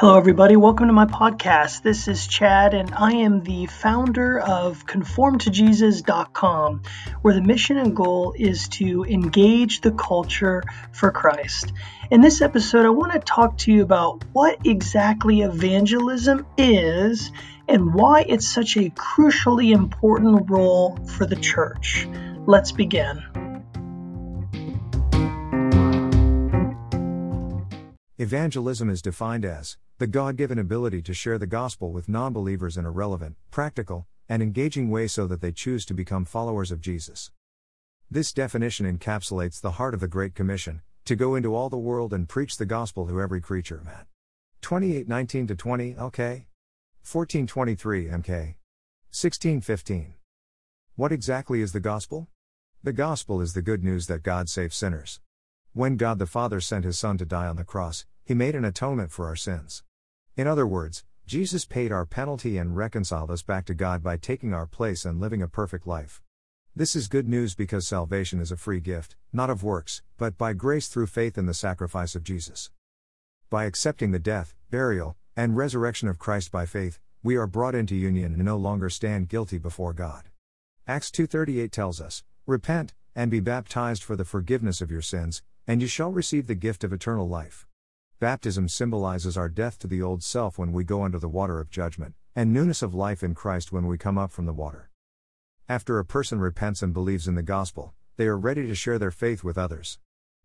Hello, everybody. Welcome to my podcast. This is Chad, and I am the founder of conformtojesus.com, where the mission and goal is to engage the culture for Christ. In this episode, I want to talk to you about what exactly evangelism is and why it's such a crucially important role for the church. Let's begin. Evangelism is defined as the God given ability to share the gospel with non believers in a relevant, practical, and engaging way so that they choose to become followers of Jesus. This definition encapsulates the heart of the Great Commission to go into all the world and preach the gospel to every creature. Matt 28 19 20 LK 14 23 MK 16 15. What exactly is the gospel? The gospel is the good news that God saves sinners. When God the Father sent his Son to die on the cross, he made an atonement for our sins. In other words, Jesus paid our penalty and reconciled us back to God by taking our place and living a perfect life. This is good news because salvation is a free gift, not of works, but by grace through faith in the sacrifice of Jesus. By accepting the death, burial, and resurrection of Christ by faith, we are brought into union and no longer stand guilty before God. Acts 2:38 tells us, "Repent and be baptized for the forgiveness of your sins, and you shall receive the gift of eternal life. Baptism symbolizes our death to the old self when we go under the water of judgment, and newness of life in Christ when we come up from the water. After a person repents and believes in the gospel, they are ready to share their faith with others.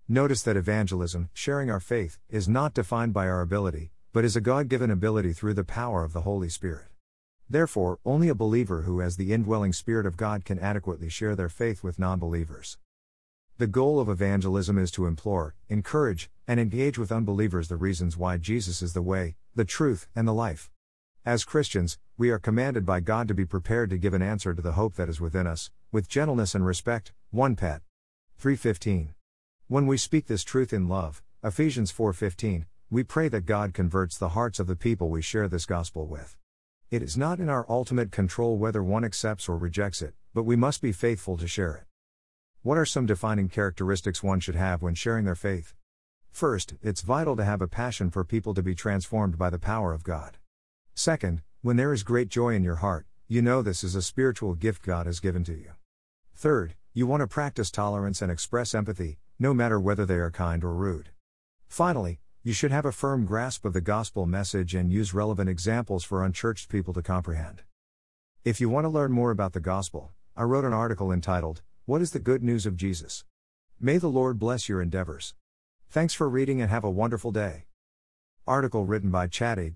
Notice that evangelism, sharing our faith, is not defined by our ability, but is a God given ability through the power of the Holy Spirit. Therefore, only a believer who has the indwelling Spirit of God can adequately share their faith with non believers. The goal of evangelism is to implore, encourage, and engage with unbelievers the reasons why Jesus is the way, the truth, and the life. As Christians, we are commanded by God to be prepared to give an answer to the hope that is within us, with gentleness and respect. 1 Pet 3:15. When we speak this truth in love, Ephesians 4:15, we pray that God converts the hearts of the people we share this gospel with. It is not in our ultimate control whether one accepts or rejects it, but we must be faithful to share it. What are some defining characteristics one should have when sharing their faith? First, it's vital to have a passion for people to be transformed by the power of God. Second, when there is great joy in your heart, you know this is a spiritual gift God has given to you. Third, you want to practice tolerance and express empathy, no matter whether they are kind or rude. Finally, you should have a firm grasp of the gospel message and use relevant examples for unchurched people to comprehend. If you want to learn more about the gospel, I wrote an article entitled, what is the good news of Jesus? May the Lord bless your endeavors. Thanks for reading and have a wonderful day. Article written by Chad A.